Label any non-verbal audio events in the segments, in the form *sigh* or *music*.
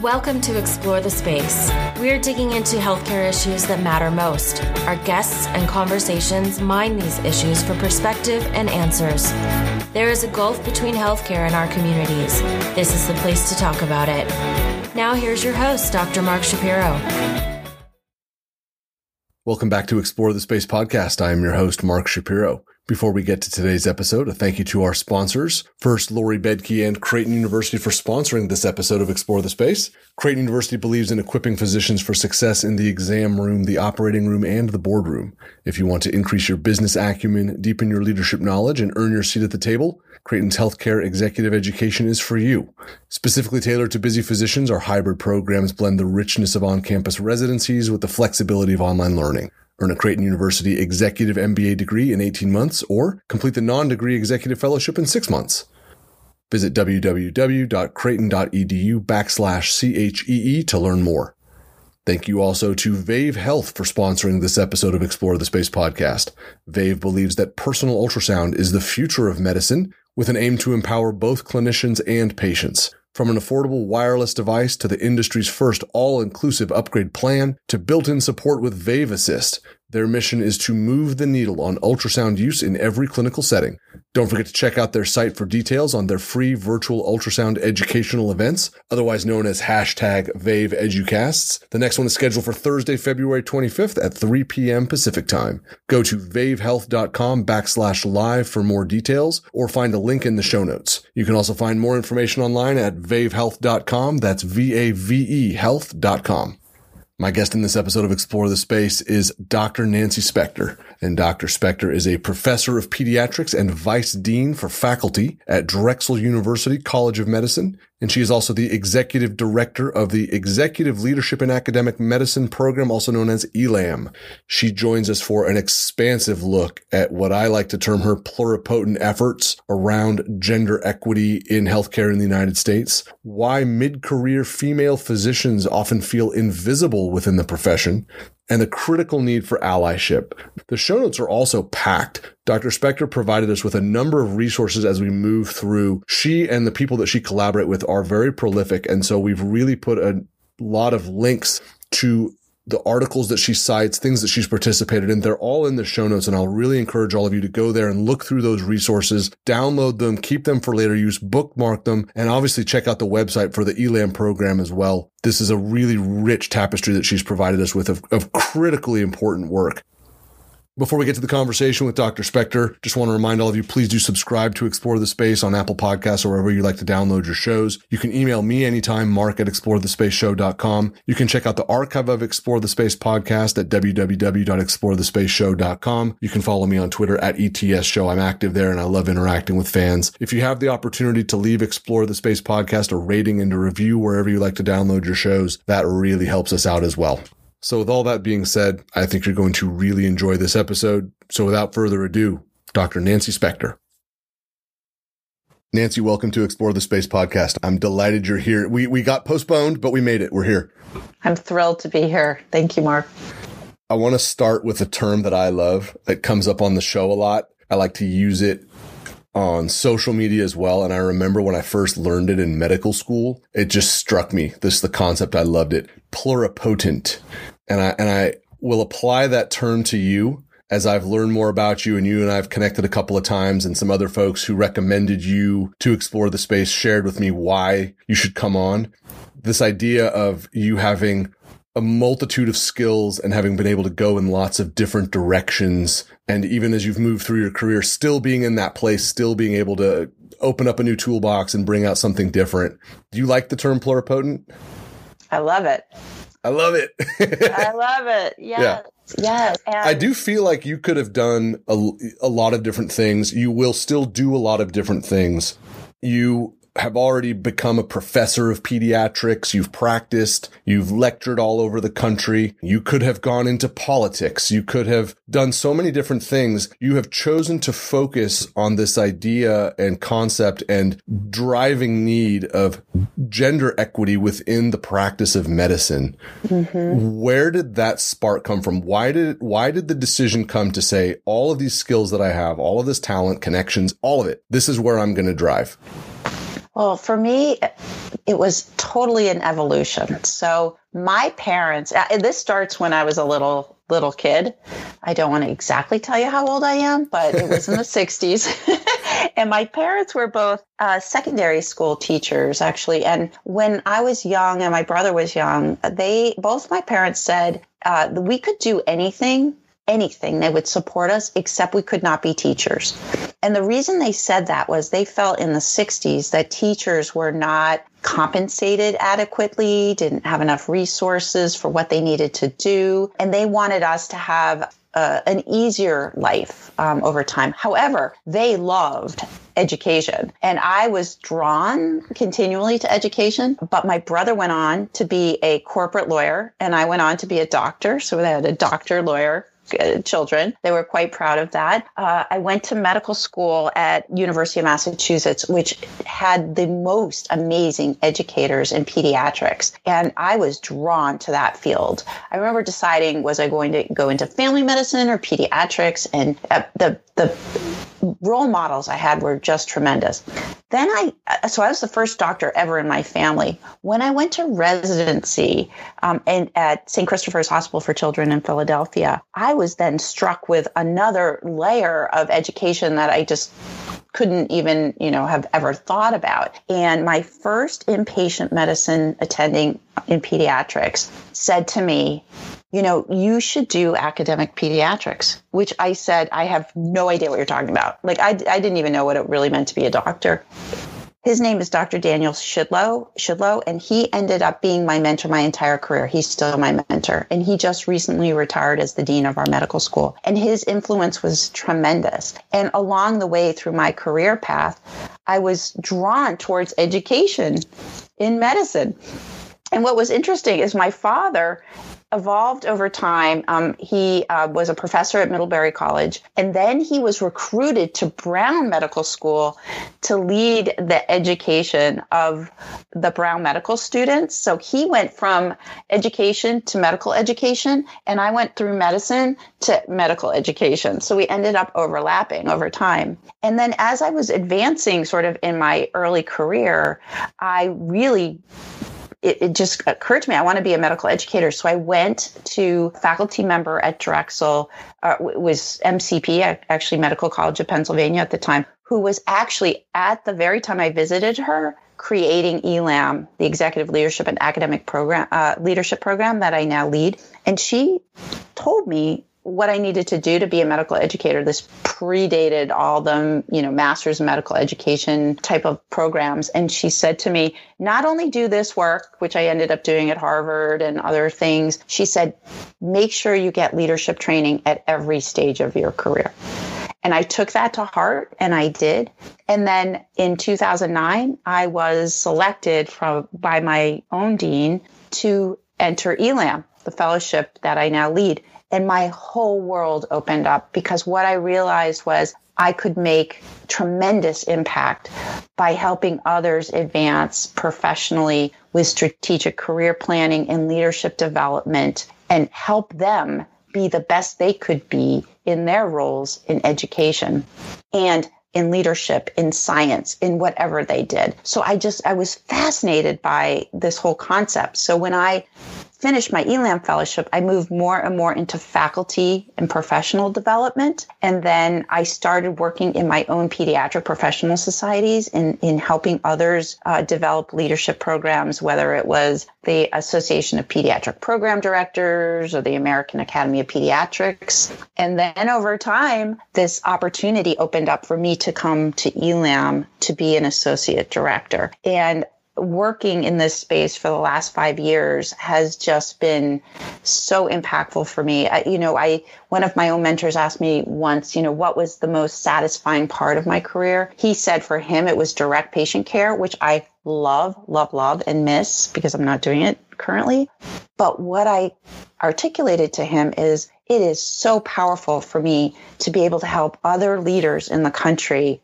Welcome to Explore the Space. We're digging into healthcare issues that matter most. Our guests and conversations mine these issues for perspective and answers. There is a gulf between healthcare and our communities. This is the place to talk about it. Now, here's your host, Dr. Mark Shapiro. Welcome back to Explore the Space podcast. I am your host, Mark Shapiro. Before we get to today's episode, a thank you to our sponsors. First, Lori Bedke and Creighton University for sponsoring this episode of Explore the Space. Creighton University believes in equipping physicians for success in the exam room, the operating room, and the boardroom. If you want to increase your business acumen, deepen your leadership knowledge, and earn your seat at the table, Creighton's healthcare executive education is for you. Specifically tailored to busy physicians, our hybrid programs blend the richness of on-campus residencies with the flexibility of online learning. Earn a Creighton University Executive MBA degree in 18 months or complete the non-degree executive fellowship in six months. Visit www.creighton.edu backslash CHEE to learn more. Thank you also to Vave Health for sponsoring this episode of Explore the Space podcast. Vave believes that personal ultrasound is the future of medicine with an aim to empower both clinicians and patients. From an affordable wireless device to the industry's first all-inclusive upgrade plan to built-in support with Vave Assist, their mission is to move the needle on ultrasound use in every clinical setting. Don't forget to check out their site for details on their free virtual ultrasound educational events, otherwise known as hashtag Vave Educasts. The next one is scheduled for Thursday, February 25th at 3 p.m. Pacific time. Go to vavehealth.com backslash live for more details or find a link in the show notes. You can also find more information online at vavehealth.com. That's V-A-V-E health.com. My guest in this episode of Explore the Space is Dr. Nancy Spector. And Dr. Spector is a professor of pediatrics and vice dean for faculty at Drexel University College of Medicine. And she is also the executive director of the Executive Leadership in Academic Medicine program, also known as ELAM. She joins us for an expansive look at what I like to term her pluripotent efforts around gender equity in healthcare in the United States, why mid-career female physicians often feel invisible within the profession, and the critical need for allyship. The show notes are also packed. Dr. Spector provided us with a number of resources as we move through. She and the people that she collaborate with are very prolific. And so we've really put a lot of links to the articles that she cites, things that she's participated in, they're all in the show notes. And I'll really encourage all of you to go there and look through those resources, download them, keep them for later use, bookmark them, and obviously check out the website for the ELAM program as well. This is a really rich tapestry that she's provided us with of, of critically important work. Before we get to the conversation with Dr. Spector, just want to remind all of you, please do subscribe to Explore the Space on Apple Podcasts or wherever you like to download your shows. You can email me anytime, mark at explorethespaceshow.com. You can check out the archive of Explore the Space podcast at www.explorethespaceshow.com. You can follow me on Twitter at ETS Show. I'm active there and I love interacting with fans. If you have the opportunity to leave Explore the Space podcast a rating and a review wherever you like to download your shows, that really helps us out as well. So with all that being said, I think you're going to really enjoy this episode. So without further ado, Dr. Nancy Spector. Nancy, welcome to Explore the Space podcast. I'm delighted you're here. We we got postponed, but we made it. We're here. I'm thrilled to be here. Thank you, Mark. I want to start with a term that I love that comes up on the show a lot. I like to use it on social media as well. And I remember when I first learned it in medical school, it just struck me. This is the concept. I loved it. Pluripotent. And I, and I will apply that term to you as I've learned more about you and you and I've connected a couple of times and some other folks who recommended you to explore the space shared with me why you should come on. This idea of you having a multitude of skills and having been able to go in lots of different directions. And even as you've moved through your career, still being in that place, still being able to open up a new toolbox and bring out something different. Do you like the term pluripotent? I love it. I love it. I *laughs* love it. Yes. Yeah. Yes. And I do feel like you could have done a, a lot of different things. You will still do a lot of different things. You have already become a professor of pediatrics. You've practiced. You've lectured all over the country. You could have gone into politics. You could have done so many different things. You have chosen to focus on this idea and concept and driving need of gender equity within the practice of medicine. Mm-hmm. Where did that spark come from? Why did, why did the decision come to say all of these skills that I have, all of this talent, connections, all of it, this is where I'm going to drive? Well, for me, it was totally an evolution. So my parents, uh, this starts when I was a little little kid. I don't want to exactly tell you how old I am, but it was in the *laughs* 60s. *laughs* and my parents were both uh, secondary school teachers, actually. And when I was young and my brother was young, they both my parents said uh, we could do anything anything. They would support us, except we could not be teachers. And the reason they said that was they felt in the 60s that teachers were not compensated adequately, didn't have enough resources for what they needed to do, and they wanted us to have uh, an easier life um, over time. However, they loved education. And I was drawn continually to education, but my brother went on to be a corporate lawyer and I went on to be a doctor. So they had a doctor lawyer children. They were quite proud of that. Uh, I went to medical school at University of Massachusetts, which had the most amazing educators in pediatrics, and I was drawn to that field. I remember deciding was I going to go into family medicine or pediatrics, and uh, the the role models I had were just tremendous. Then I, so I was the first doctor ever in my family. When I went to residency um, and at St. Christopher's Hospital for Children in Philadelphia, I was then struck with another layer of education that I just couldn't even, you know, have ever thought about. And my first inpatient medicine attending in pediatrics said to me, you know, you should do academic pediatrics, which I said, I have no idea what you're talking about. Like, I, I didn't even know what it really meant to be a doctor. His name is Dr. Daniel Schidlow, Schidlow, and he ended up being my mentor my entire career. He's still my mentor. And he just recently retired as the dean of our medical school. And his influence was tremendous. And along the way through my career path, I was drawn towards education in medicine. And what was interesting is my father evolved over time. Um, he uh, was a professor at Middlebury College, and then he was recruited to Brown Medical School to lead the education of the Brown medical students. So he went from education to medical education, and I went through medicine to medical education. So we ended up overlapping over time. And then as I was advancing sort of in my early career, I really it, it, just occurred to me I want to be a medical educator. So I went to faculty member at Drexel, uh, was MCP, actually Medical College of Pennsylvania at the time, who was actually at the very time I visited her creating ELAM, the Executive Leadership and Academic Program uh, Leadership Program that I now lead. And she told me what I needed to do to be a medical educator. This predated all the, you know, master's in medical education type of programs. And she said to me, not only do this work, which I ended up doing at Harvard and other things, she said, make sure you get leadership training at every stage of your career. And I took that to heart and I did. And then in 2009, I was selected from by my own dean to enter ELAM, the fellowship that I now lead. And my whole world opened up because what I realized was I could make tremendous impact by helping others advance professionally with strategic career planning and leadership development and help them be the best they could be in their roles in education and in leadership, in science, in whatever they did. So I just, I was fascinated by this whole concept. So when I finished my ELAM fellowship, I moved more and more into faculty and professional development. And then I started working in my own pediatric professional societies in, in helping others uh, develop leadership programs, whether it was the Association of Pediatric Program Directors or the American Academy of Pediatrics. And then over time, this opportunity opened up for me to come to ELAM to be an associate director. And working in this space for the last five years has just been so impactful for me. I, you know, I one of my own mentors asked me once, you know, what was the most satisfying part of my career? He said for him it was direct patient care, which I love, love, love, and miss because I'm not doing it currently. But what I articulated to him is it is so powerful for me to be able to help other leaders in the country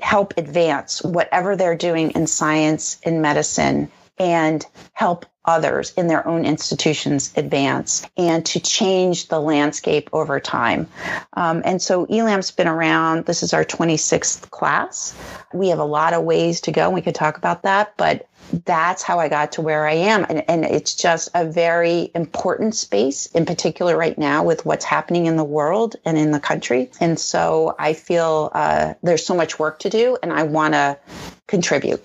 help advance whatever they're doing in science, in medicine, and help others in their own institutions advance and to change the landscape over time. Um, and so ELAM's been around. This is our 26th class. We have a lot of ways to go. And we could talk about that, but that's how I got to where I am. And, and it's just a very important space, in particular right now with what's happening in the world and in the country. And so I feel uh, there's so much work to do, and I want to contribute.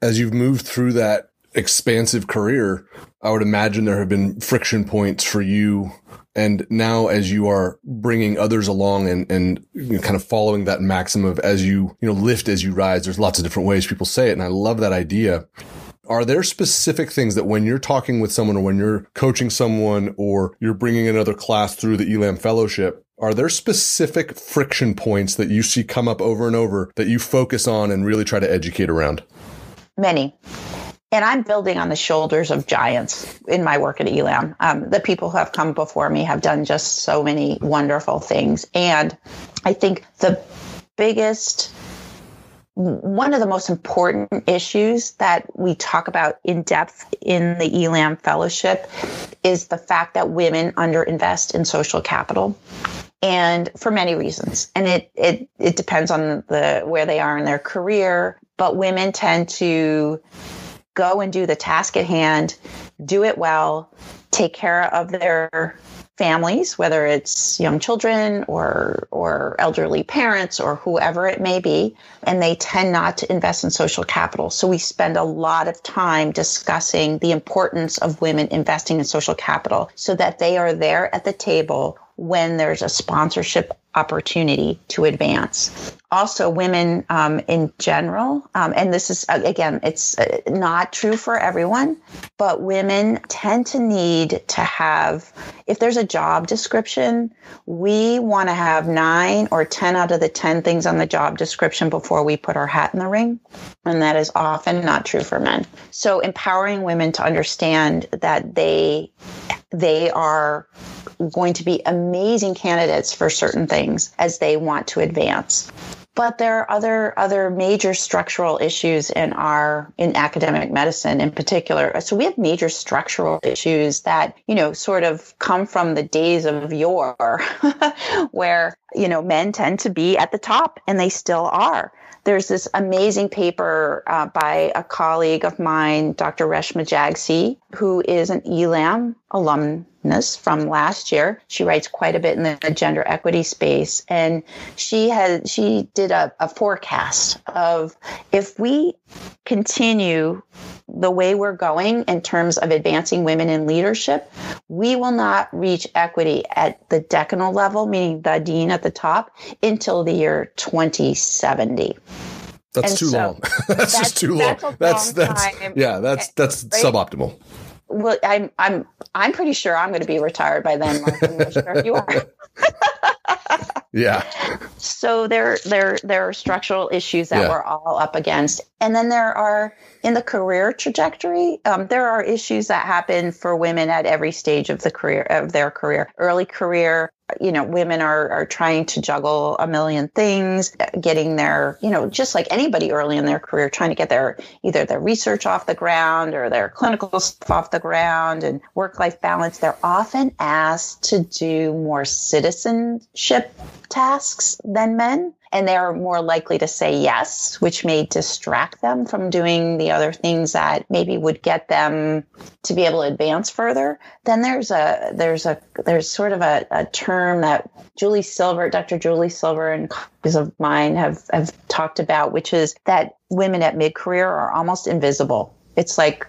As you've moved through that expansive career, I would imagine there have been friction points for you. And now as you are bringing others along and, and you know, kind of following that maxim of as you, you know, lift as you rise, there's lots of different ways people say it. And I love that idea. Are there specific things that when you're talking with someone or when you're coaching someone or you're bringing another class through the ELAM fellowship, are there specific friction points that you see come up over and over that you focus on and really try to educate around? Many. And I'm building on the shoulders of giants in my work at ELAM. Um, the people who have come before me have done just so many wonderful things. And I think the biggest, one of the most important issues that we talk about in depth in the ELAM fellowship is the fact that women underinvest in social capital and for many reasons and it, it it depends on the where they are in their career but women tend to go and do the task at hand, do it well, take care of their families, whether it's young children or or elderly parents or whoever it may be, and they tend not to invest in social capital. So we spend a lot of time discussing the importance of women investing in social capital so that they are there at the table when there's a sponsorship opportunity to advance. Also, women um, in general, um, and this is again, it's uh, not true for everyone, but women tend to need to have, if there's a job description, we want to have nine or 10 out of the 10 things on the job description before we put our hat in the ring. And that is often not true for men. So empowering women to understand that they, they are going to be amazing candidates for certain things as they want to advance. But there are other other major structural issues in our in academic medicine in particular. So we have major structural issues that you know sort of come from the days of yore *laughs* where you know men tend to be at the top and they still are there's this amazing paper uh, by a colleague of mine, Dr. Reshma Jagsi, who is an ELAM alumnus from last year. She writes quite a bit in the gender equity space, and she has she did a, a forecast of if we continue the way we're going in terms of advancing women in leadership, we will not reach equity at the decanal level, meaning the dean at the top, until the year 2070. That's and too so long. that's, *laughs* that's, just too long. That's that's, that's yeah, that's eh, that's right? suboptimal. Well, I'm I'm I'm pretty sure I'm going to be retired by then. Mark. I'm sure you are. *laughs* yeah. So there there there are structural issues that yeah. we're all up against, and then there are in the career trajectory, um, there are issues that happen for women at every stage of the career of their career. Early career, you know, women are, are trying to juggle a million things, getting their, you know, just like anybody early in their career, trying to get their either their research off the ground or their clinical stuff off the ground and work life balance. They're often asked to do more citizenship tasks than men and they're more likely to say yes, which may distract them from doing the other things that maybe would get them to be able to advance further. Then there's a there's a there's sort of a, a term that Julie Silver, Dr. Julie Silver and colleagues of mine have have talked about, which is that women at mid career are almost invisible it's like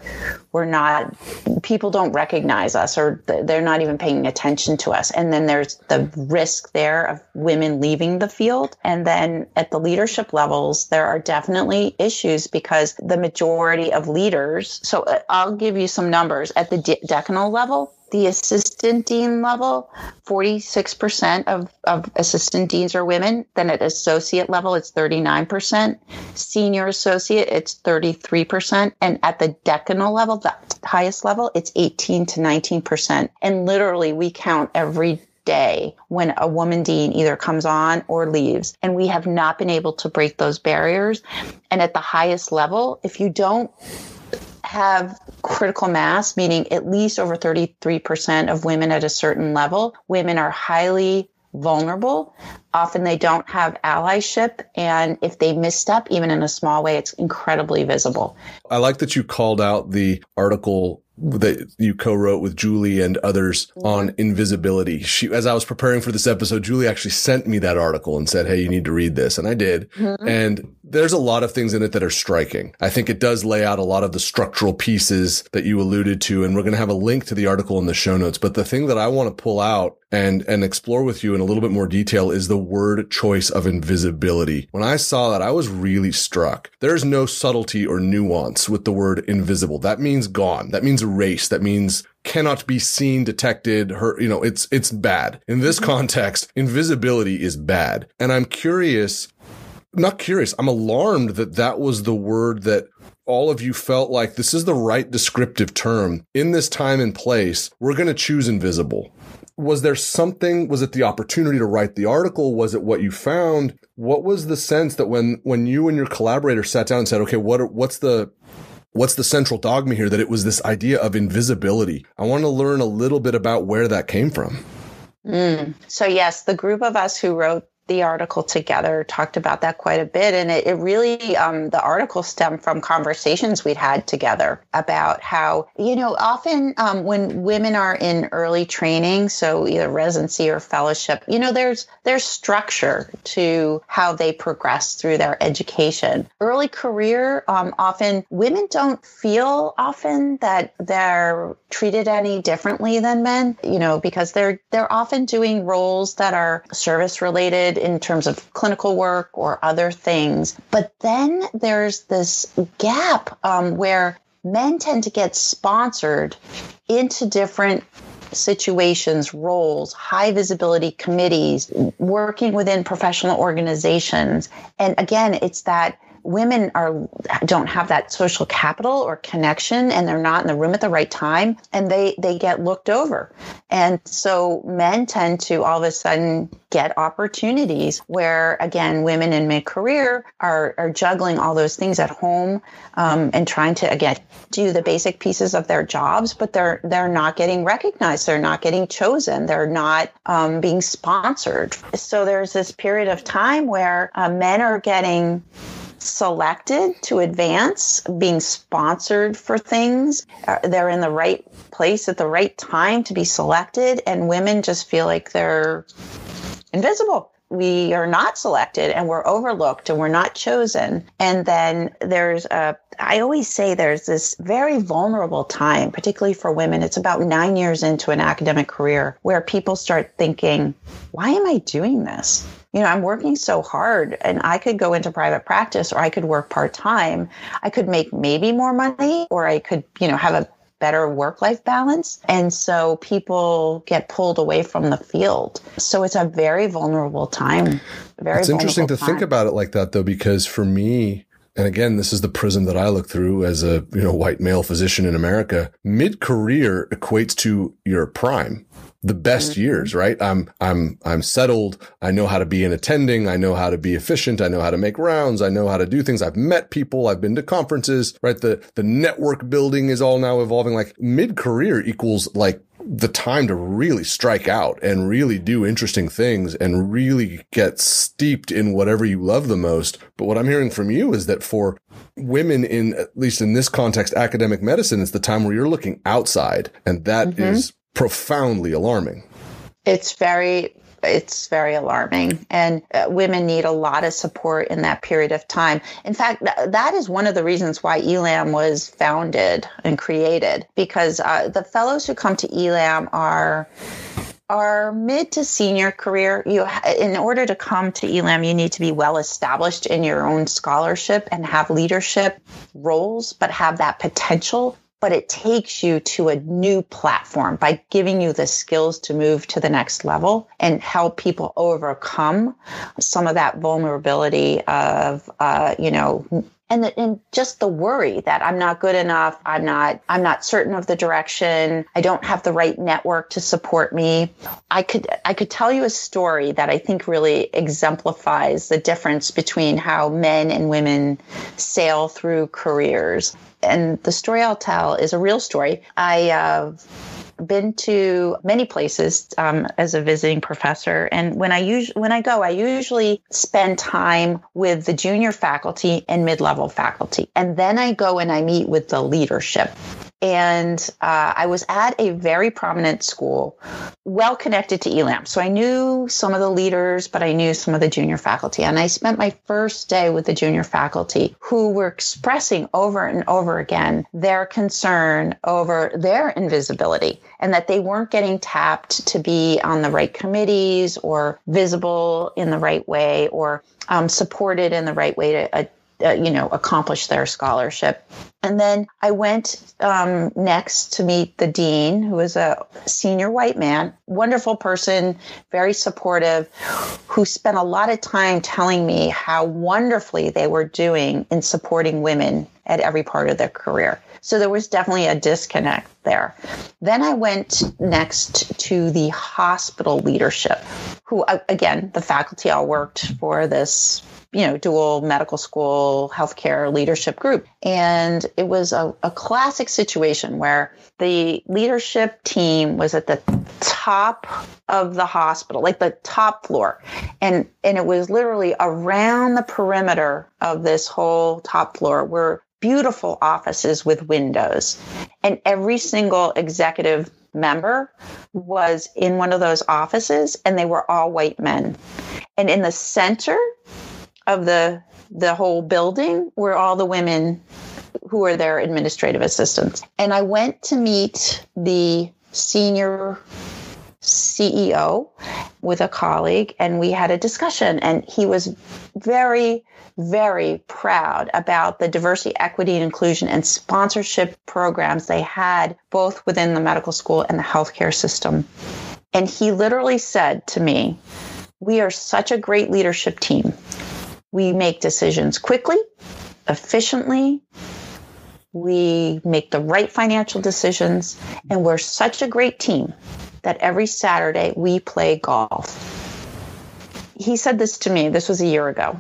we're not people don't recognize us or they're not even paying attention to us. And then there's the risk there of women leaving the field. And then at the leadership levels there are definitely issues because the majority of leaders so uh, i'll give you some numbers. At the decanal level the assistant dean level, 46% of, of assistant deans are women. Then at associate level, it's 39%. Senior associate, it's 33%. And at the decanal level, the highest level, it's 18 to 19%. And literally, we count every day when a woman dean either comes on or leaves. And we have not been able to break those barriers. And at the highest level, if you don't have critical mass, meaning at least over 33% of women at a certain level, women are highly vulnerable. Often they don't have allyship. And if they misstep, even in a small way, it's incredibly visible. I like that you called out the article that you co-wrote with Julie and others on invisibility. She, as I was preparing for this episode, Julie actually sent me that article and said, Hey, you need to read this. And I did. Mm-hmm. And there's a lot of things in it that are striking. I think it does lay out a lot of the structural pieces that you alluded to. And we're going to have a link to the article in the show notes. But the thing that I want to pull out and, and explore with you in a little bit more detail is the word choice of invisibility. When I saw that, I was really struck. There's no subtlety or nuance with the word invisible. That means gone. That means erased. That means cannot be seen, detected, hurt, you know, it's, it's bad. In this mm-hmm. context, invisibility is bad. And I'm curious, not curious, I'm alarmed that that was the word that all of you felt like this is the right descriptive term in this time and place. We're going to choose invisible. Was there something? Was it the opportunity to write the article? Was it what you found? What was the sense that when, when you and your collaborator sat down and said, okay, what, are, what's the, what's the central dogma here that it was this idea of invisibility? I want to learn a little bit about where that came from. Mm. So, yes, the group of us who wrote the article together talked about that quite a bit. And it, it really um, the article stemmed from conversations we'd had together about how you know often um, when women are in early training so either residency or fellowship you know there's there's structure to how they progress through their education. Early career um, often women don't feel often that they're treated any differently than men you know because they're they're often doing roles that are service related in terms of clinical work or other things. But then there's this gap um, where men tend to get sponsored into different situations, roles, high visibility committees, working within professional organizations. And again, it's that women are don't have that social capital or connection and they're not in the room at the right time and they they get looked over. And so men tend to all of a sudden get opportunities where again women in mid-career are, are juggling all those things at home um, and trying to again do the basic pieces of their jobs but they're they're not getting recognized. They're not getting chosen. They're not um, being sponsored. So there's this period of time where uh, men are getting selected to advance, being sponsored for things. Uh, they're in the right place at the right time to be selected, and women just feel like they're invisible. We are not selected and we're overlooked and we're not chosen. And then there's a, I always say there's this very vulnerable time, particularly for women. It's about nine years into an academic career where people start thinking, why am I doing this? You know, I'm working so hard and I could go into private practice or I could work part time. I could make maybe more money or I could, you know, have a better work life balance. And so people get pulled away from the field. So it's a very vulnerable time. Very It's interesting to time. think about it like that though, because for me, and again, this is the prism that I look through as a, you know, white male physician in America. Mid career equates to your prime the best mm-hmm. years, right? I'm, I'm, I'm settled. I know how to be in attending. I know how to be efficient. I know how to make rounds. I know how to do things. I've met people. I've been to conferences, right? The, the network building is all now evolving. Like mid career equals like the time to really strike out and really do interesting things and really get steeped in whatever you love the most. But what I'm hearing from you is that for women in, at least in this context, academic medicine, it's the time where you're looking outside and that mm-hmm. is profoundly alarming. It's very it's very alarming. And uh, women need a lot of support in that period of time. In fact th- that is one of the reasons why elam was founded and created. Because uh, the fellows who come to elam are are mid to senior career. You in order to come to elam you need to be well established in your own scholarship and have leadership roles but have that potential but it takes you to a new platform by giving you the skills to move to the next level and help people overcome some of that vulnerability of, uh, you know, and the, and just the worry that I'm not good enough, I'm not I'm not certain of the direction, I don't have the right network to support me. I could I could tell you a story that I think really exemplifies the difference between how men and women sail through careers. And the story I'll tell is a real story. I uh, been to many places um, as a visiting professor, and when I usually when I go, I usually spend time with the junior faculty and mid level faculty, and then I go and I meet with the leadership and uh, I was at a very prominent school, well connected to ELAM. So I knew some of the leaders, but I knew some of the junior faculty. And I spent my first day with the junior faculty who were expressing over and over again their concern over their invisibility and that they weren't getting tapped to be on the right committees or visible in the right way or um, supported in the right way to. Uh, uh, you know, accomplish their scholarship. And then I went um, next to meet the dean, who was a senior white man, wonderful person, very supportive, who spent a lot of time telling me how wonderfully they were doing in supporting women at every part of their career. So there was definitely a disconnect there. Then I went next to the hospital leadership, who, again, the faculty all worked for this you know, dual medical school healthcare leadership group. And it was a, a classic situation where the leadership team was at the top of the hospital, like the top floor. And, and it was literally around the perimeter of this whole top floor were beautiful offices with windows. And every single executive member was in one of those offices and they were all white men. And in the center of the the whole building were all the women who were their administrative assistants. And I went to meet the senior CEO with a colleague and we had a discussion and he was very very proud about the diversity equity and inclusion and sponsorship programs they had both within the medical school and the healthcare system and he literally said to me we are such a great leadership team we make decisions quickly, efficiently. We make the right financial decisions. And we're such a great team that every Saturday we play golf. He said this to me, this was a year ago.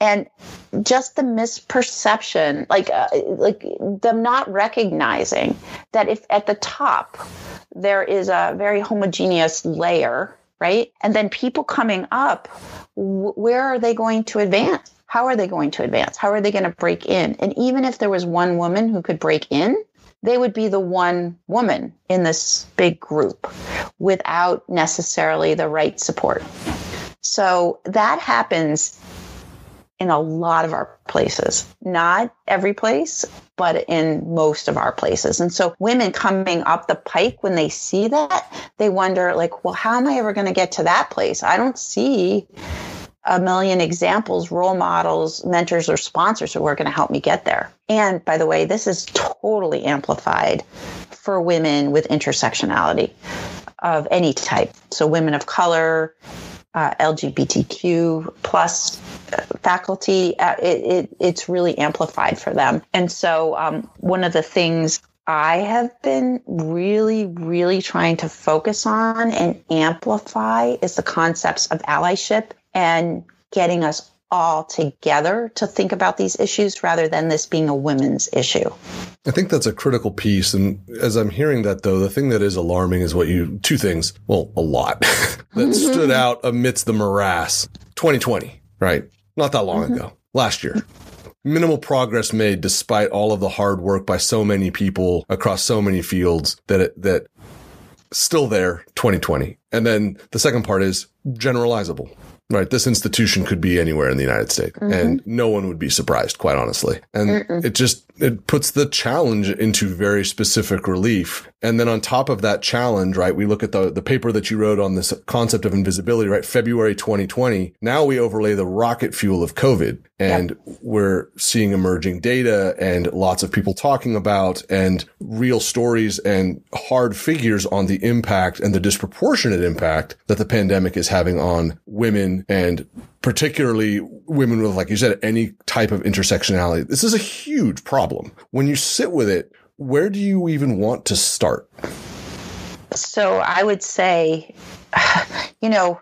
And just the misperception, like, uh, like them not recognizing that if at the top there is a very homogeneous layer right? And then people coming up, where are they going to advance? How are they going to advance? How are they going to break in? And even if there was one woman who could break in, they would be the one woman in this big group without necessarily the right support. So that happens in a lot of our places, not every place, but in most of our places. And so women coming up the pike, when they see that, they wonder, like, well, how am I ever going to get to that place? I don't see a million examples, role models, mentors, or sponsors who are going to help me get there. And by the way, this is totally amplified for women with intersectionality of any type. So women of color, uh, LGBTQ plus faculty, uh, it, it, it's really amplified for them. And so, um, one of the things I have been really, really trying to focus on and amplify is the concepts of allyship and getting us all together to think about these issues rather than this being a women's issue. I think that's a critical piece. And as I'm hearing that though, the thing that is alarming is what you, two things, well, a lot *laughs* that stood out amidst the morass. 2020, right? Not that long mm-hmm. ago, last year. Minimal progress made despite all of the hard work by so many people across so many fields that it, that still there 2020. And then the second part is generalizable right? This institution could be anywhere in the United States mm-hmm. and no one would be surprised, quite honestly. And Mm-mm. it just, it puts the challenge into very specific relief. And then on top of that challenge, right? We look at the, the paper that you wrote on this concept of invisibility, right? February 2020. Now we overlay the rocket fuel of COVID and yep. we're seeing emerging data and lots of people talking about and real stories and hard figures on the impact and the disproportionate impact that the pandemic is having on women and particularly women with, like you said, any type of intersectionality. This is a huge problem. When you sit with it, where do you even want to start? So I would say, *sighs* you know,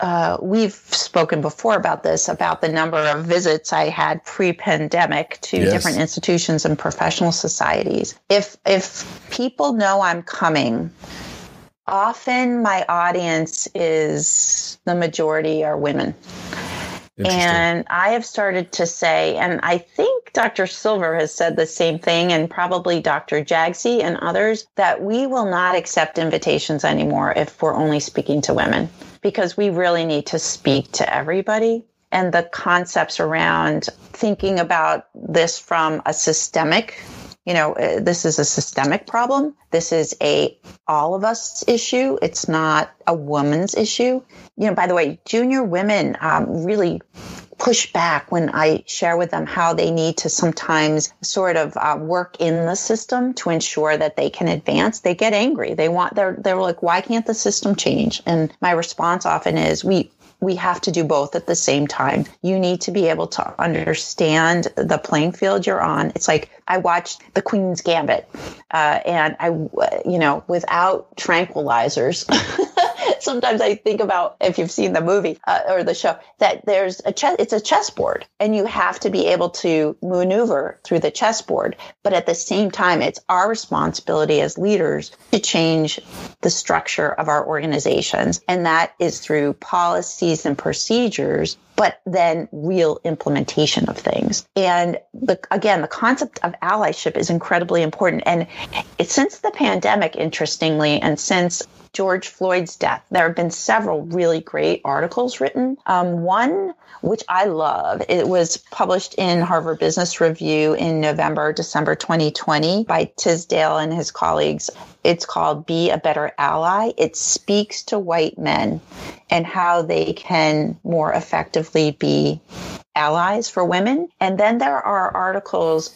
uh, we've spoken before about this about the number of visits I had pre-pandemic to yes. different institutions and professional societies. If if people know I'm coming, often my audience is the majority are women. And I have started to say, and I think Dr. Silver has said the same thing, and probably Dr. Jagsi and others, that we will not accept invitations anymore if we're only speaking to women because we really need to speak to everybody. And the concepts around thinking about this from a systemic you know uh, this is a systemic problem this is a all of us issue it's not a woman's issue you know by the way junior women um, really push back when I share with them how they need to sometimes sort of uh, work in the system to ensure that they can advance. They get angry. They want they're they're like, why can't the system change? And my response often is, we we have to do both at the same time. You need to be able to understand the playing field you're on. It's like I watched The Queen's Gambit, uh, and I, you know, without tranquilizers. *laughs* *laughs* sometimes I think about if you've seen the movie uh, or the show that there's a chess, it's a chessboard and you have to be able to maneuver through the chessboard. But at the same time, it's our responsibility as leaders to change the structure of our organizations. And that is through policies and procedures but then real implementation of things. And the, again, the concept of allyship is incredibly important. And it, since the pandemic, interestingly, and since George Floyd's death, there have been several really great articles written. Um, one, which I love, it was published in Harvard Business Review in November, December 2020 by Tisdale and his colleagues. It's called Be a Better Ally. It speaks to white men and how they can more effectively be allies for women. And then there are articles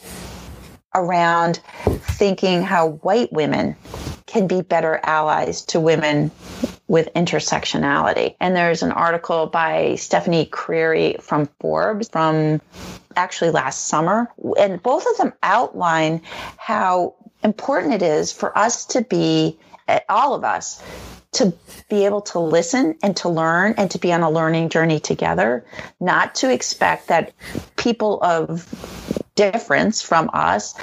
around thinking how white women can be better allies to women with intersectionality. And there's an article by Stephanie Creary from Forbes from actually last summer. And both of them outline how important it is for us to be, all of us, to be able to listen and to learn and to be on a learning journey together, not to expect that people of difference from us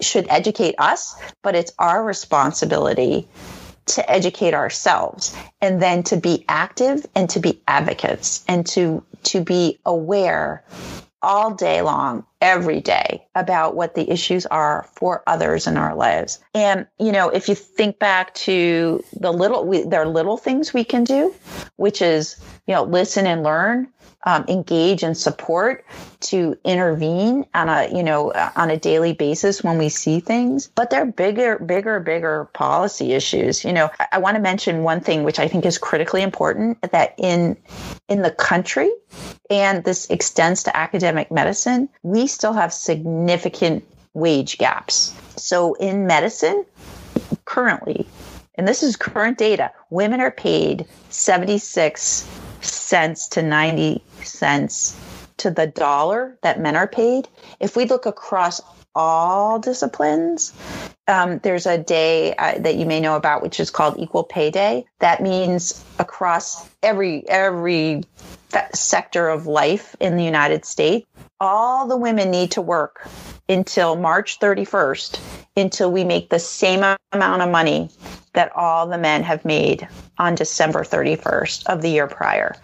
should educate us, but it's our responsibility to educate ourselves and then to be active and to be advocates and to to be aware all day long, every day about what the issues are for others in our lives. And, you know, if you think back to the little, we, there are little things we can do, which is, you know, listen and learn, um, engage and support to intervene on a you know on a daily basis when we see things. But they're bigger bigger bigger policy issues. You know i, I want to mention one thing which i think is critically important that in in the country and this extends to academic medicine we still have significant wage gaps. So in medicine currently and this is current data women are paid 76 cents to 90 cents to the dollar that men are paid. If we look across all disciplines, um, there's a day uh, that you may know about, which is called Equal Pay Day. That means across every every sector of life in the United States, all the women need to work until March 31st until we make the same amount of money that all the men have made on December 31st of the year prior.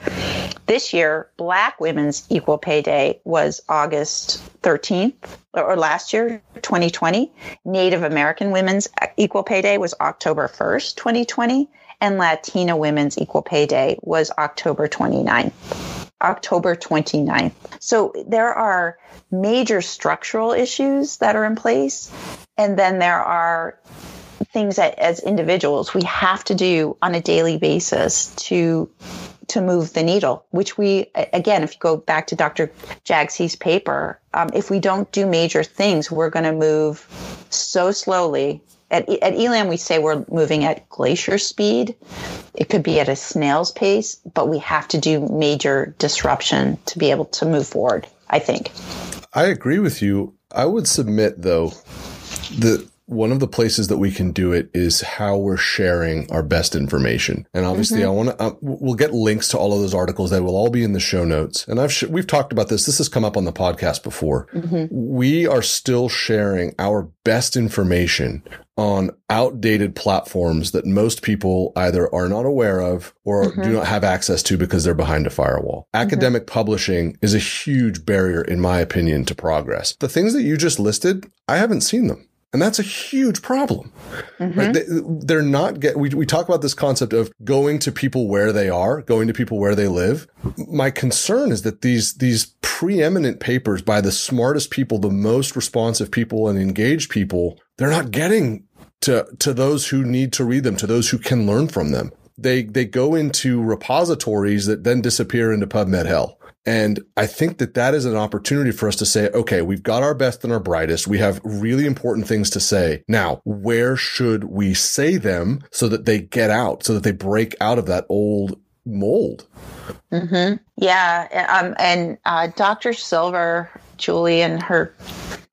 This year, Black Women's Equal Pay Day was August 13th, or last year, 2020. Native American Women's Equal Pay Day was October 1st, 2020. And Latina Women's Equal Pay Day was October 29th. October 29th. So there are major structural issues that are in place. And then there are things that as individuals we have to do on a daily basis to to move the needle, which we, again, if you go back to Dr. Jagsi's paper, um, if we don't do major things, we're going to move so slowly. At, at Elam, we say we're moving at glacier speed. It could be at a snail's pace, but we have to do major disruption to be able to move forward, I think. I agree with you. I would submit, though, that one of the places that we can do it is how we're sharing our best information. And obviously, mm-hmm. I want to, uh, we'll get links to all of those articles. They will all be in the show notes. And I've, sh- we've talked about this. This has come up on the podcast before. Mm-hmm. We are still sharing our best information on outdated platforms that most people either are not aware of or mm-hmm. do not have access to because they're behind a firewall. Mm-hmm. Academic publishing is a huge barrier, in my opinion, to progress. The things that you just listed, I haven't seen them. And that's a huge problem. Mm-hmm. Right? They, are not get, we, we talk about this concept of going to people where they are, going to people where they live. My concern is that these, these preeminent papers by the smartest people, the most responsive people and engaged people, they're not getting to, to those who need to read them, to those who can learn from them. They, they go into repositories that then disappear into PubMed hell. And I think that that is an opportunity for us to say, okay, we've got our best and our brightest. We have really important things to say. Now, where should we say them so that they get out, so that they break out of that old mold? Mm-hmm. Yeah. Um, and uh, Dr. Silver, Julie, and her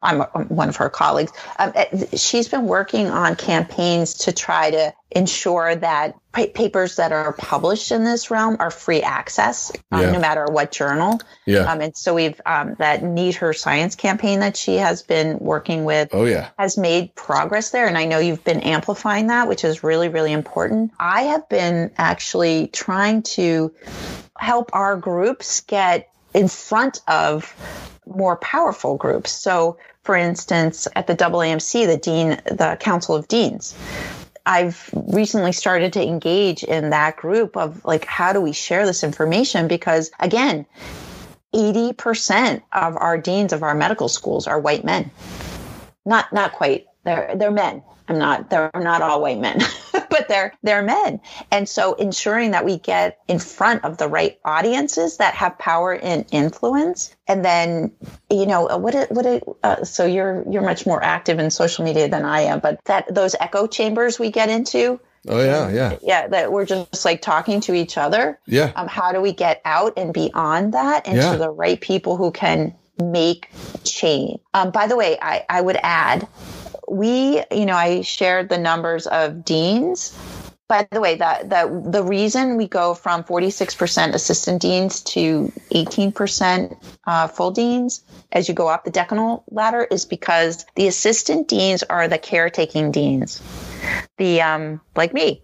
I'm one of her colleagues. Um, eh, she's been working on campaigns to try to ensure that papers that are published in this realm are free access, um, yeah. no matter what journal. Yeah. Um, and so we've um, that Need Her Science campaign that she has been working with. Oh yeah, has made progress there, and I know you've been amplifying that, which is really really important. I have been actually trying to help our groups get in front of more powerful groups. So for instance, at the AAMC, the dean, the Council of Deans. I've recently started to engage in that group of like, how do we share this information? Because again, 80% of our deans of our medical schools are white men. Not, not quite. They're, they're men. I'm not, they're not all white men. *laughs* but they're they're men. And so ensuring that we get in front of the right audiences that have power and influence. And then, you know, what it, what it, uh, so you're you're much more active in social media than I am, but that those echo chambers we get into. Oh yeah, yeah, yeah. That we're just like talking to each other. Yeah. Um, how do we get out and beyond that into yeah. the right people who can make change? Um, by the way, I I would add we, you know, I shared the numbers of deans. By the way, that the, the reason we go from 46% assistant deans to 18% uh, full deans as you go up the decanal ladder is because the assistant deans are the caretaking deans. The, um, like me,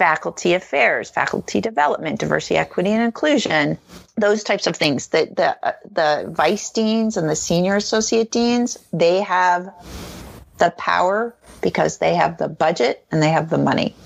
faculty affairs, faculty development, diversity, equity, and inclusion, those types of things. The, the, uh, the vice deans and the senior associate deans, they have the power because they have the budget and they have the money.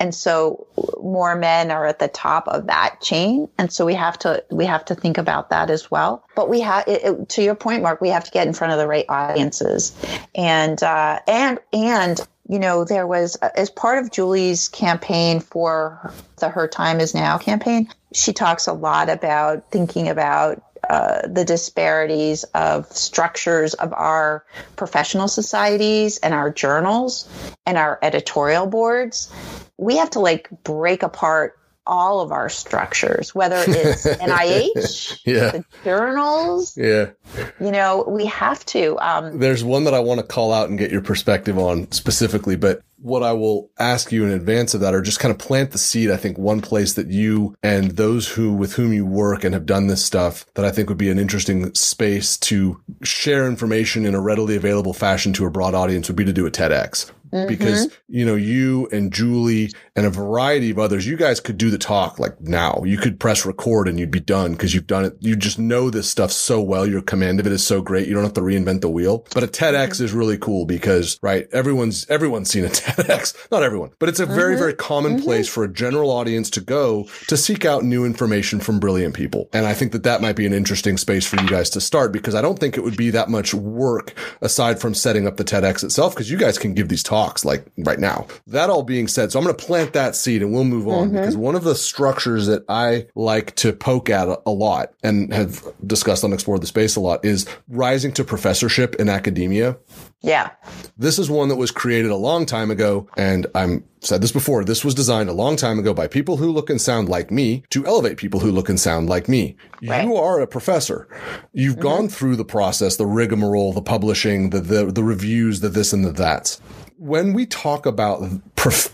And so more men are at the top of that chain. And so we have to, we have to think about that as well. But we have, to your point, Mark, we have to get in front of the right audiences. And, uh, and, and, you know, there was, as part of Julie's campaign for the Her Time Is Now campaign, she talks a lot about thinking about uh, the disparities of structures of our professional societies and our journals and our editorial boards. We have to like break apart all of our structures, whether it's *laughs* NIH, yeah. the journals. Yeah. You know, we have to. Um, There's one that I want to call out and get your perspective on specifically, but what I will ask you in advance of that or just kind of plant the seed. I think one place that you and those who with whom you work and have done this stuff that I think would be an interesting space to share information in a readily available fashion to a broad audience would be to do a TEDx. Mm-hmm. Because, you know, you and Julie and a variety of others, you guys could do the talk like now. You could press record and you'd be done because you've done it. You just know this stuff so well. Your command of it is so great. You don't have to reinvent the wheel. But a TEDx mm-hmm. is really cool because, right, everyone's, everyone's seen a *laughs* TEDx. Not everyone, but it's a very, mm-hmm. very common mm-hmm. place for a general audience to go to seek out new information from brilliant people. And I think that that might be an interesting space for you guys to start because I don't think it would be that much work aside from setting up the TEDx itself because you guys can give these talks talks like right now. That all being said, so I'm going to plant that seed and we'll move on mm-hmm. because one of the structures that I like to poke at a, a lot and have discussed on Explore the Space a lot is rising to professorship in academia. Yeah. This is one that was created a long time ago. And I'm said this before. This was designed a long time ago by people who look and sound like me to elevate people who look and sound like me. Right. You are a professor. You've mm-hmm. gone through the process, the rigmarole, the publishing, the, the, the reviews, the this and the that's. When we talk about prof-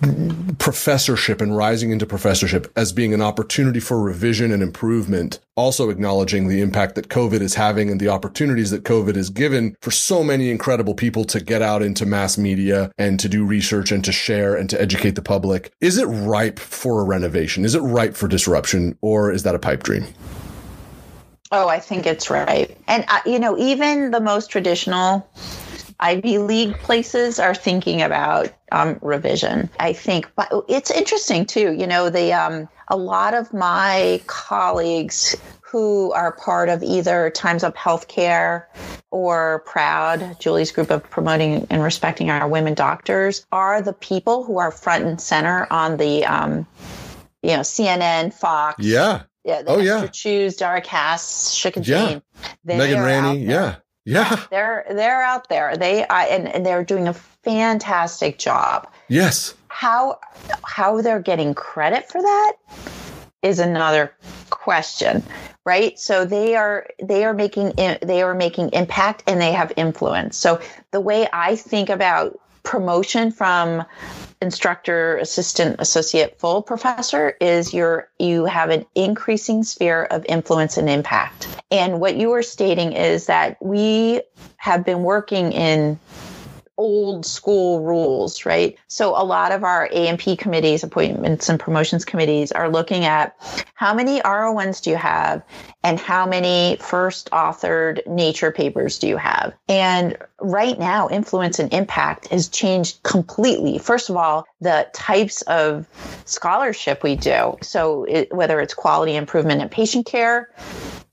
professorship and rising into professorship as being an opportunity for revision and improvement, also acknowledging the impact that COVID is having and the opportunities that COVID has given for so many incredible people to get out into mass media and to do research and to share and to educate the public. Is it ripe for a renovation? Is it ripe for disruption or is that a pipe dream? Oh, I think it's right. And, uh, you know, even the most traditional Ivy League places are thinking about um, revision. I think, but it's interesting too. You know, the um, a lot of my colleagues who are part of either Times Up Healthcare or Proud, Julie's group of promoting and respecting our women doctors, are the people who are front and center on the, um, you know, CNN, Fox. Yeah. Yeah, Oh, yeah. Choose, Dara Kass, and Yeah. Megan are Ranney. out there. Yeah. Yeah. They're they're out there. They I, and, and they're doing a fantastic job. Yes. How how they're getting credit for that is another question, right? So they are they are making they are making impact and they have influence. So the way I think about promotion from instructor assistant associate full professor is you're you have an increasing sphere of influence and impact. And what you are stating is that we have been working in old school rules, right? So a lot of our AMP committees, appointments and promotions committees are looking at how many R01s do you have and how many first authored nature papers do you have? And right now, influence and impact has changed completely. First of all, the types of scholarship we do. So it, whether it's quality improvement in patient care,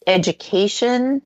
education,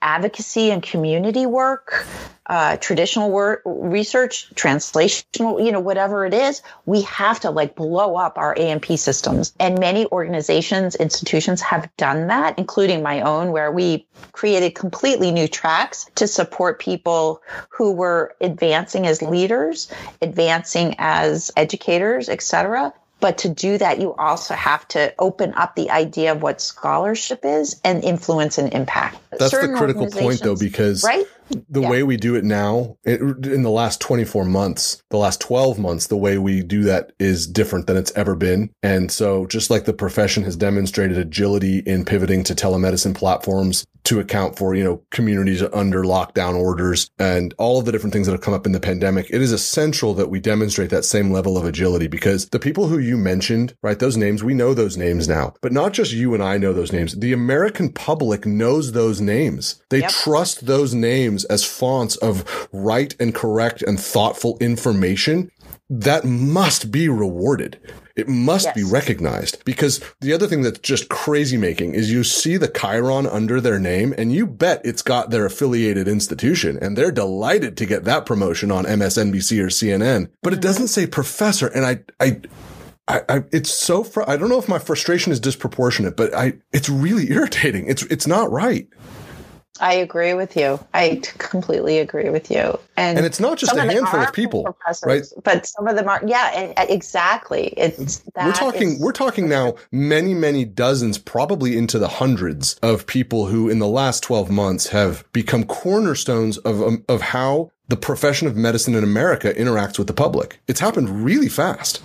advocacy and community work, uh, traditional work, research, translational, you know, whatever it is, we have to like blow up our AMP systems. And many organizations, institutions have done that, including my own, where we created completely new tracks to support people who were advancing as leaders, advancing as educators, et cetera. But to do that, you also have to open up the idea of what scholarship is and influence and impact. That's Certain the critical point, though, because right? The Yeah. way we do it now it, in the last 24 months, the last 12 months, the way we do that is different than it's ever been. And so just like the profession has demonstrated agility in pivoting to telemedicine platforms to account for, you know, communities under lockdown orders and all of the different things that have come up in the pandemic, it is essential that we demonstrate that same level of agility because the people who you mentioned, right, those names, we know those names now, but not just you and I know those names. The American public knows those names. They Yep. trust those names as fonts of right and correct and thoughtful information. That must be rewarded. It must be recognized because the other thing that's just crazy making is you see the Chiron under their name and you bet it's got their affiliated institution and they're delighted to get that promotion on MSNBC or CNN, but it mm-hmm. doesn't say professor. And I, I, I, I it's so, fr- I don't know if my frustration is disproportionate, but I, it's really irritating. It's, it's not right. I agree with you. I completely agree with you. And, And it's not just a handful of people, professors, But some of them are, yeah, and, and exactly. It's that we're talking is- we're talking now many many dozens probably into the hundreds of people who in the last 12 months have become cornerstones of um, of how the profession of medicine in America interacts with the public it's happened really fast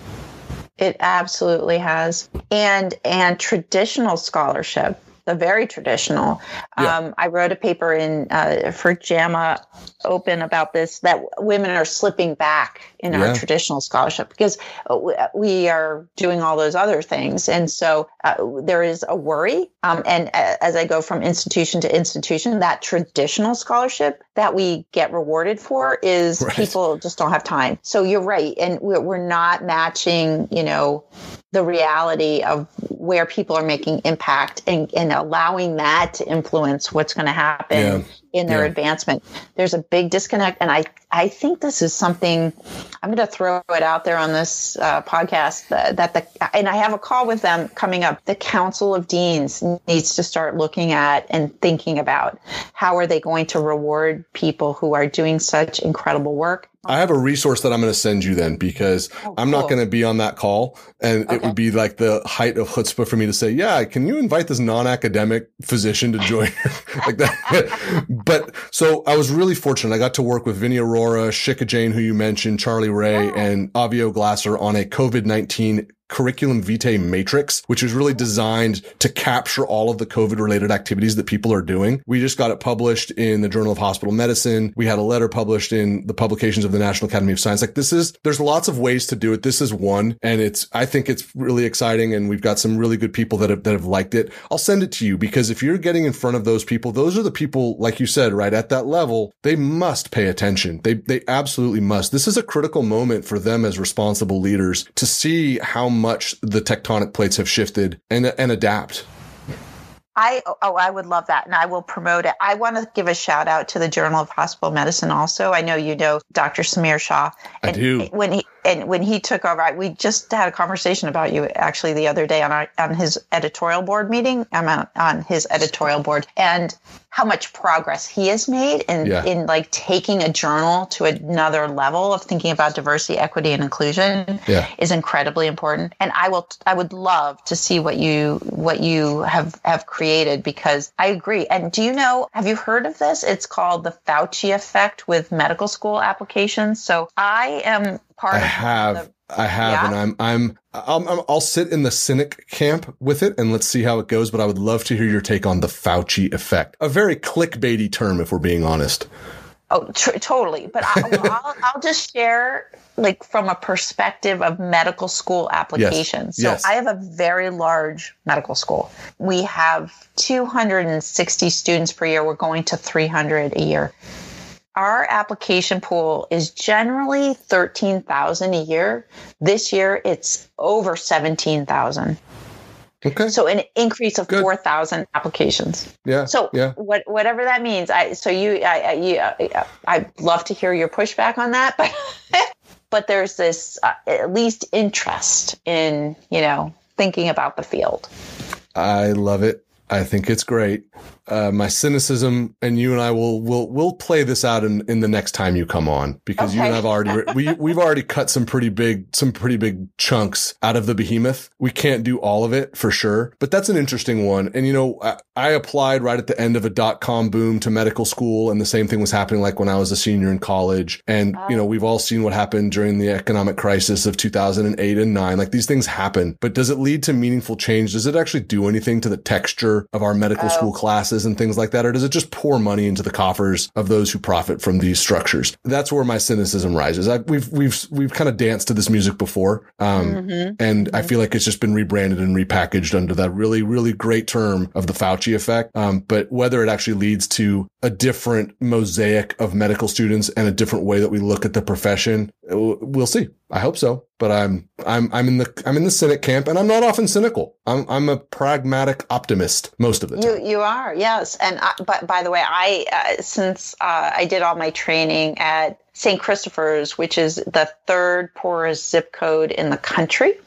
It absolutely has. And and traditional scholarship, the very traditional. Yeah. Um, I wrote a paper in uh, for JAMA Open about this that women are slipping back in Yeah. our traditional scholarship because uh, we- we are doing all those other things, and so uh, there is a worry. Um, and as I go from institution to institution, that traditional scholarship that we get rewarded for is Right. people just don't have time. So you're right, and we're, we're not matching, you know, the reality of where people are making impact and, and allowing that to influence what's going to happen Yeah. in their Yeah. advancement. There's a big disconnect. And I, I think this is something I'm going to throw it out there on this uh, podcast that, that the, and I have a call with them coming up. The Council of Deans needs to start looking at and thinking about how are they going to reward people who are doing such incredible work. I have a resource that I'm going to send you then because oh, I'm not going to be on that call. And it would be like the height of chutzpah for me to say, yeah, can you invite this non-academic physician to join *laughs* like that? *laughs* but so I was really fortunate. I got to work with Vinny Arora, Shikha Jain, who you mentioned, Charlie Wray and Avi O'Glasser on a COVID-19 curriculum vitae matrix, which is really designed to capture all of the COVID related activities that people are doing. We just got it published in the Journal of Hospital Medicine. We had a letter published in the publications of the National Academy of Science. Like this is, there's lots of ways to do it. This is one. And it's, I think it's really exciting. And we've got some really good people that have, that have liked it. I'll send it to you because if you're getting in front of those people, those are the people, like you said, right at that level, they must pay attention. They, they absolutely must. This is a critical moment for them as responsible leaders to see how much the tectonic plates have shifted and, and adapt. I oh I would love that and I will promote it. I want to give a shout out to the Journal of Hospital Medicine also. I know you know Dr. Samir Shah. I And do. When he and when he took over, I, we just had a conversation about you actually the other day on our on his editorial board meeting. I'm on, on his editorial board and how much progress he has made in Yeah. in like taking a journal to another level of thinking about diversity, equity, and inclusion Yeah. is incredibly important. And I will, I would love to see what you, what you have, have created because I agree. And do you know, have you heard of this? It's called the Fauci effect with medical school applications. So I am part I have. the- I have, Yeah? and I'm, I'm, I'm, I'm, I'll sit in the cynic camp with it and let's see how it goes. But I would love to hear your take on the Fauci effect. A very clickbaity term, if we're being honest. Oh, tr- totally. But I, *laughs* I'll, I'll just share, like, from a perspective of medical school applications. So Yes. I have a very large medical school. We have 260 students per year. We're going to 300 a year. Our application pool is generally 13,000 a year. This year, it's over 17,000. Okay. So an increase of Good. 4,000 applications. yeah. So yeah. what, whatever that means, I so you I I, you, I I'd love to hear your pushback on that, *laughs* but but there's this uh, at least interest in you know thinking about the field. I love it. I think it's great. Uh, my cynicism and you and I will will will play this out in, in the next time you come on because you and I've already we we've already cut some pretty big some pretty big chunks out of the behemoth. We can't do all of it for sure, but that's an interesting one. And you know, I, I applied right at the end of a dot com boom to medical school, and the same thing was happening like when I was a senior in college. And you know, we've all seen what happened during the economic crisis of 2008 and nine. Like these things happen, but does it lead to meaningful change? Does it actually do anything to the texture of our medical school classes and things like that? Or does it just pour money into the coffers of those who profit from these structures? That's where my cynicism rises. I, we've, we've, we've kind of danced to this music before. Um, and I feel like it's just been rebranded and repackaged under that really, really great term of the Fauci effect. Um, but whether it actually leads to a different mosaic of medical students and a different way that we look at the profession, uh, we'll see. I hope so. But I'm, I'm, I'm in the, I'm in the cynic camp and I'm not often cynical. I'm, I'm a pragmatic optimist most of the time. You you are yes, and I, but by the way, I uh, since uh, I did all my training at St. Christopher's, which is the third poorest zip code in the country,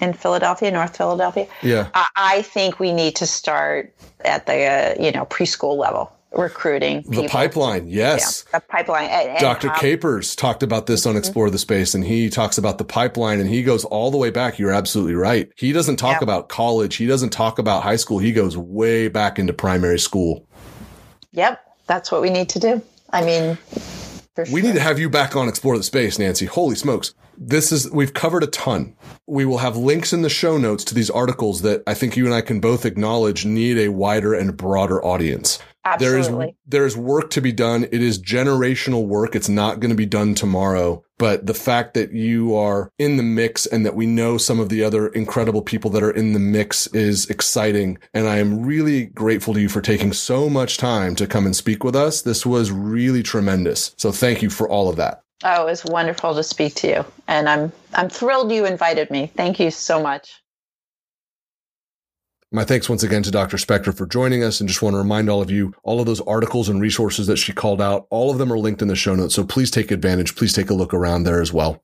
in Philadelphia, North Philadelphia. yeah. I, I think we need to start at the uh, you know preschool level recruiting The pipeline. Yes. Yeah, the pipeline. And, Dr. um, Capers talked about this on Explore the Space and he talks about the pipeline and he goes all the way back. You're absolutely right. He doesn't talk Yeah. about college. He doesn't talk about high school. He goes way back into primary school. Yep, that's what we need to do. I mean, for We need to have you back on Explore the Space, Nancy. Holy smokes. This is, we've covered a ton. We will have links in the show notes to these articles that I think you and I can both acknowledge need a wider and broader audience. There is Absolutely. there is work to be done. It is generational work. It's not going to be done tomorrow. But the fact that you are in the mix and that we know some of the other incredible people that are in the mix is exciting. And I am really grateful to you for taking so much time to come and speak with us. This was really tremendous. So thank you for all of that. Oh, it was wonderful to speak to you, and I'm I'm thrilled you invited me. Thank you so much. My thanks once again to Dr. Spector for joining us and just want to remind all of you, all of those articles and resources that she called out, all of them are linked in the show notes. So please take advantage. Please take a look around there as well.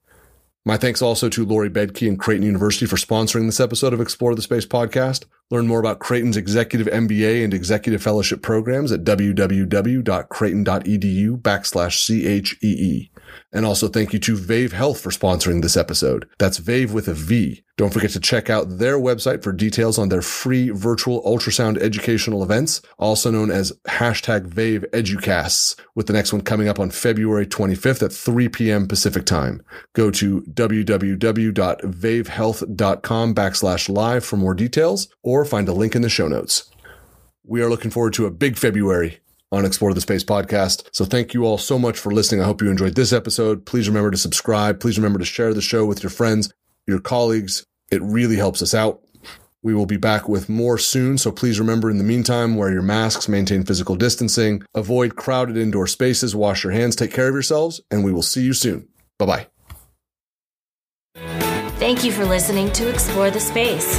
My thanks also to Lori Bedke and Creighton University for sponsoring this episode of Explore the Space podcast. Learn more about Creighton's executive MBA and executive fellowship programs at www.creighton.edu backslash CHEE. And also thank you to Vave Health for sponsoring this episode. That's Vave with a V. Don't forget to check out their website for details on their free virtual ultrasound educational events, also known as hashtag Vave Educasts, with the next one coming up on February 25th at 3 p.m. Pacific time. Go to www.vavehealth.com backslash live for more details or find a link in the show notes. We are looking forward to a big February on Explore the Space podcast. So thank you all so much for listening. I hope you enjoyed this episode. Please remember to subscribe. Please remember to share the show with your friends, your colleagues. It really helps us out. We will be back with more soon. So please remember in the meantime, wear your masks, maintain physical distancing, avoid crowded indoor spaces, wash your hands, take care of yourselves, and we will see you soon. Bye bye. Thank you for listening to Explore the Space.